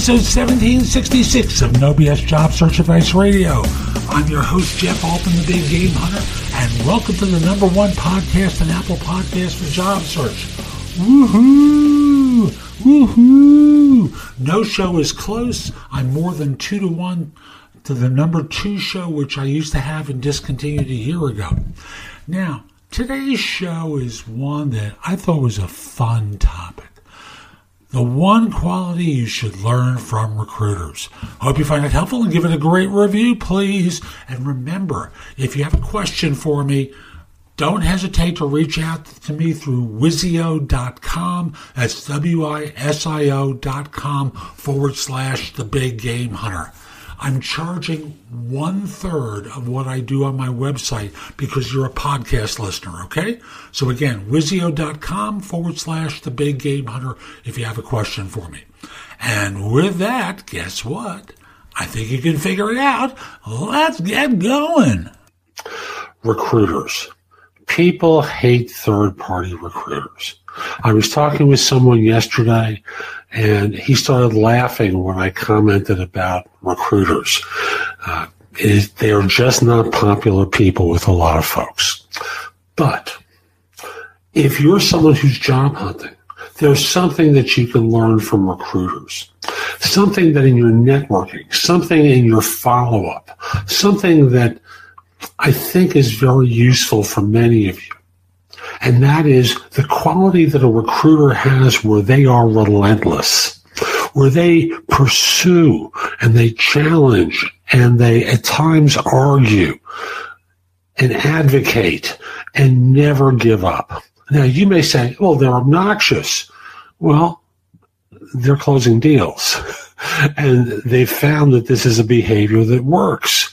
Episode 1766 of No BS Job Search Advice Radio. I'm your host, Jeff Altman, the Big Game Hunter, and welcome to the number one podcast and Apple Podcast for job search. Woohoo! Woohoo! No show is close. I'm more than two to one to the number two show, which I used to have and discontinued a year ago. Now, today's show is one that I thought was a fun topic. The one quality you should learn from recruiters. Hope you find it helpful and give it a great review, please. And remember, if you have a question for me, don't hesitate to reach out to me through wisio.com. That's W-I-S-I-O dot com forward slash the big game hunter. I'm charging one third of what I do on my website because you're a podcast listener, okay? So again, wisio.com forward slash the big game hunter if you have a question for me. And with that, guess what? I think you can figure it out. Let's get going. Recruiters. People hate third party recruiters. I was talking with someone yesterday and he started laughing when I commented about recruiters. Uh, it, they are just not popular people with a lot of folks. But if you're someone who's job hunting, there's something that you can learn from recruiters. Something that in your networking, something in your follow up, something that I think is very useful for many of you. And that is the quality that a recruiter has where they are relentless, where they pursue and they challenge and they at times argue and advocate and never give up. Now you may say, well, they're obnoxious. Well, they're closing deals and they've found that this is a behavior that works.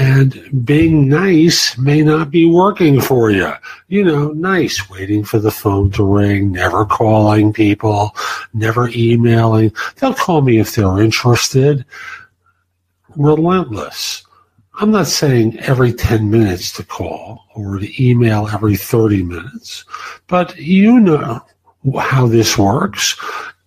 And being nice may not be working for you. You know, nice, waiting for the phone to ring, never calling people, never emailing. They'll call me if they're interested. Relentless. I'm not saying every 10 minutes to call or to email every 30 minutes, but you know how this works.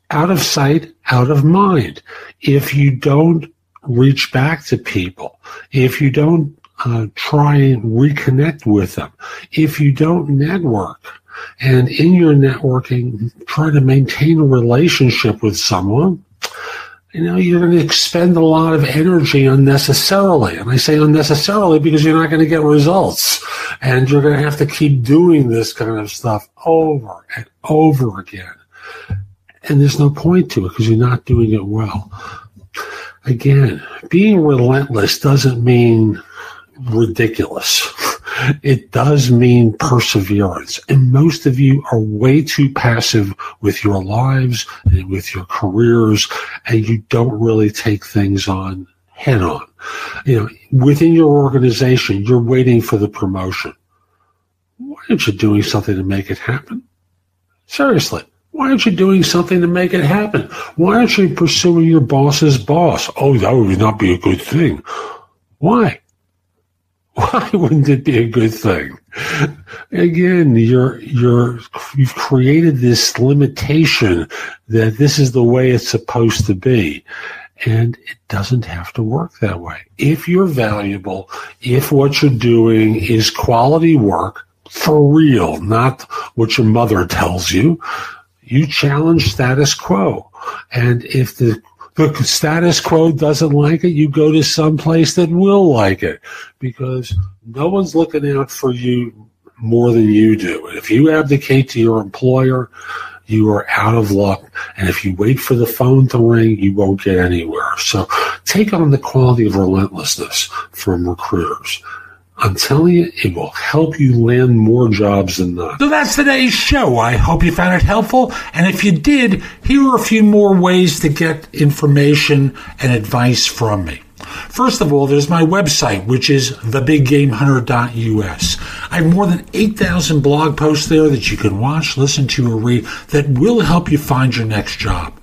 Out of sight, out of mind. If you don't reach back to people, if you don't uh, try and reconnect with them, if you don't network, and in your networking, try to maintain a relationship with someone, you know, you're going to expend a lot of energy unnecessarily. And I say unnecessarily because you're not going to get results. And you're going to have to keep doing this kind of stuff over and over again. And there's no point to it because you're not doing it well again, being relentless doesn't mean ridiculous. It does mean perseverance. And most of you are way too passive with your lives and with your careers, and you don't really take things on head on. You know, within your organization, you're waiting for the promotion. Why aren't you doing something to make it happen? Seriously. Why aren't you doing something to make it happen? Why aren't you pursuing your boss's boss? Oh, that would not be a good thing. Why? Why wouldn't it be a good thing? Again, you're, you're, you've created this limitation that this is the way it's supposed to be. And it doesn't have to work that way. If you're valuable, if what you're doing is quality work, for real, not what your mother tells you. You challenge status quo. And if the the status quo doesn't like it, you go to some place that will like it because no one's looking out for you more than you do. If you abdicate to your employer, you are out of luck. And if you wait for the phone to ring, you won't get anywhere. So take on the quality of relentlessness from recruiters. I'm telling you, it will help you land more jobs than not. So that's today's show. I hope you found it helpful. And if you did, here are a few more ways to get information and advice from me. First of all, there's my website, which is thebiggamehunter.us. I have more than 8,000 blog posts there that you can watch, listen to, or read that will help you find your next job.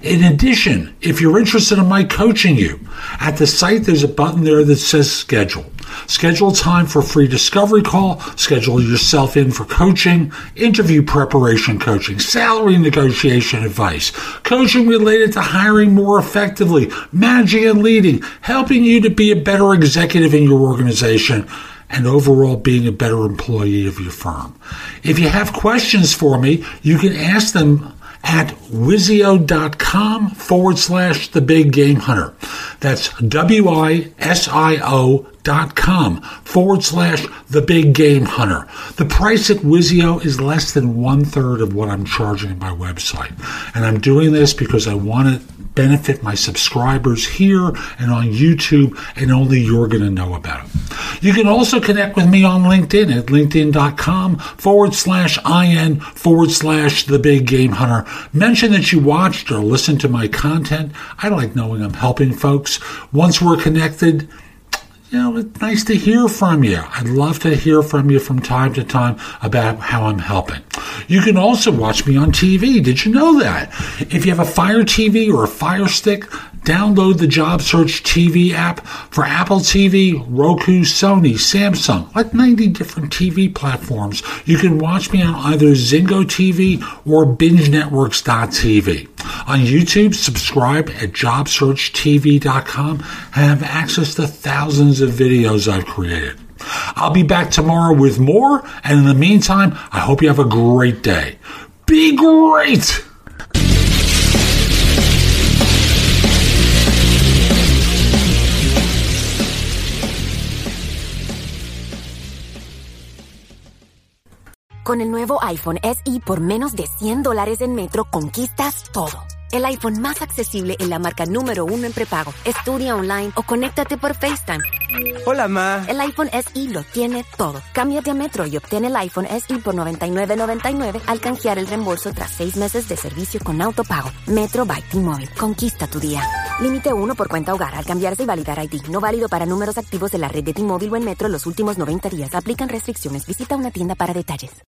In addition, if you're interested in my coaching you, at the site there's a button there that says schedule. Schedule time for free discovery call, schedule yourself in for coaching, interview preparation coaching, salary negotiation advice, coaching related to hiring more effectively, managing and leading, helping you to be a better executive in your organization and overall being a better employee of your firm. If you have questions for me, you can ask them at wisio.com forward slash the big game hunter. That's W I S I O dot com forward slash the big game hunter. The price at Wisio is less than one third of what I'm charging at my website. And I'm doing this because I want to benefit my subscribers here and on YouTube, and only you're going to know about it. You can also connect with me on LinkedIn at linkedin.com forward slash IN forward slash the big game hunter. Mention that you watched or listened to my content. I like knowing I'm helping folks. Once we're connected, you know, it's nice to hear from you. I'd love to hear from you from time to time about how I'm helping. You can also watch me on TV. Did you know that? If you have a Fire TV or a Fire Stick, download the Job Search TV app for Apple TV, Roku, Sony, Samsung, like 90 different TV platforms. You can watch me on either Zingo TV or BingeNetworks.tv. On YouTube, subscribe at JobSearchTV.com and have access to thousands of videos I've created. I'll be back tomorrow with more, and in the meantime, I hope you have a great day. Be great! Con el nuevo iPhone SE por menos de 100 dólares en Metro, conquistas todo. El iPhone más accesible en la marca número uno en prepago. Estudia online o conéctate por FaceTime. Hola, ma. El iPhone SE lo tiene todo. Cámbiate a Metro y obtén el iPhone SE por $99.99 al canjear el reembolso tras seis meses de servicio con autopago. Metro by T-Mobile. Conquista tu día. Límite uno por cuenta hogar al cambiarse y validar ID. No válido para números activos de la red de T-Mobile o en Metro los últimos 90 días. Aplican restricciones. Visita una tienda para detalles.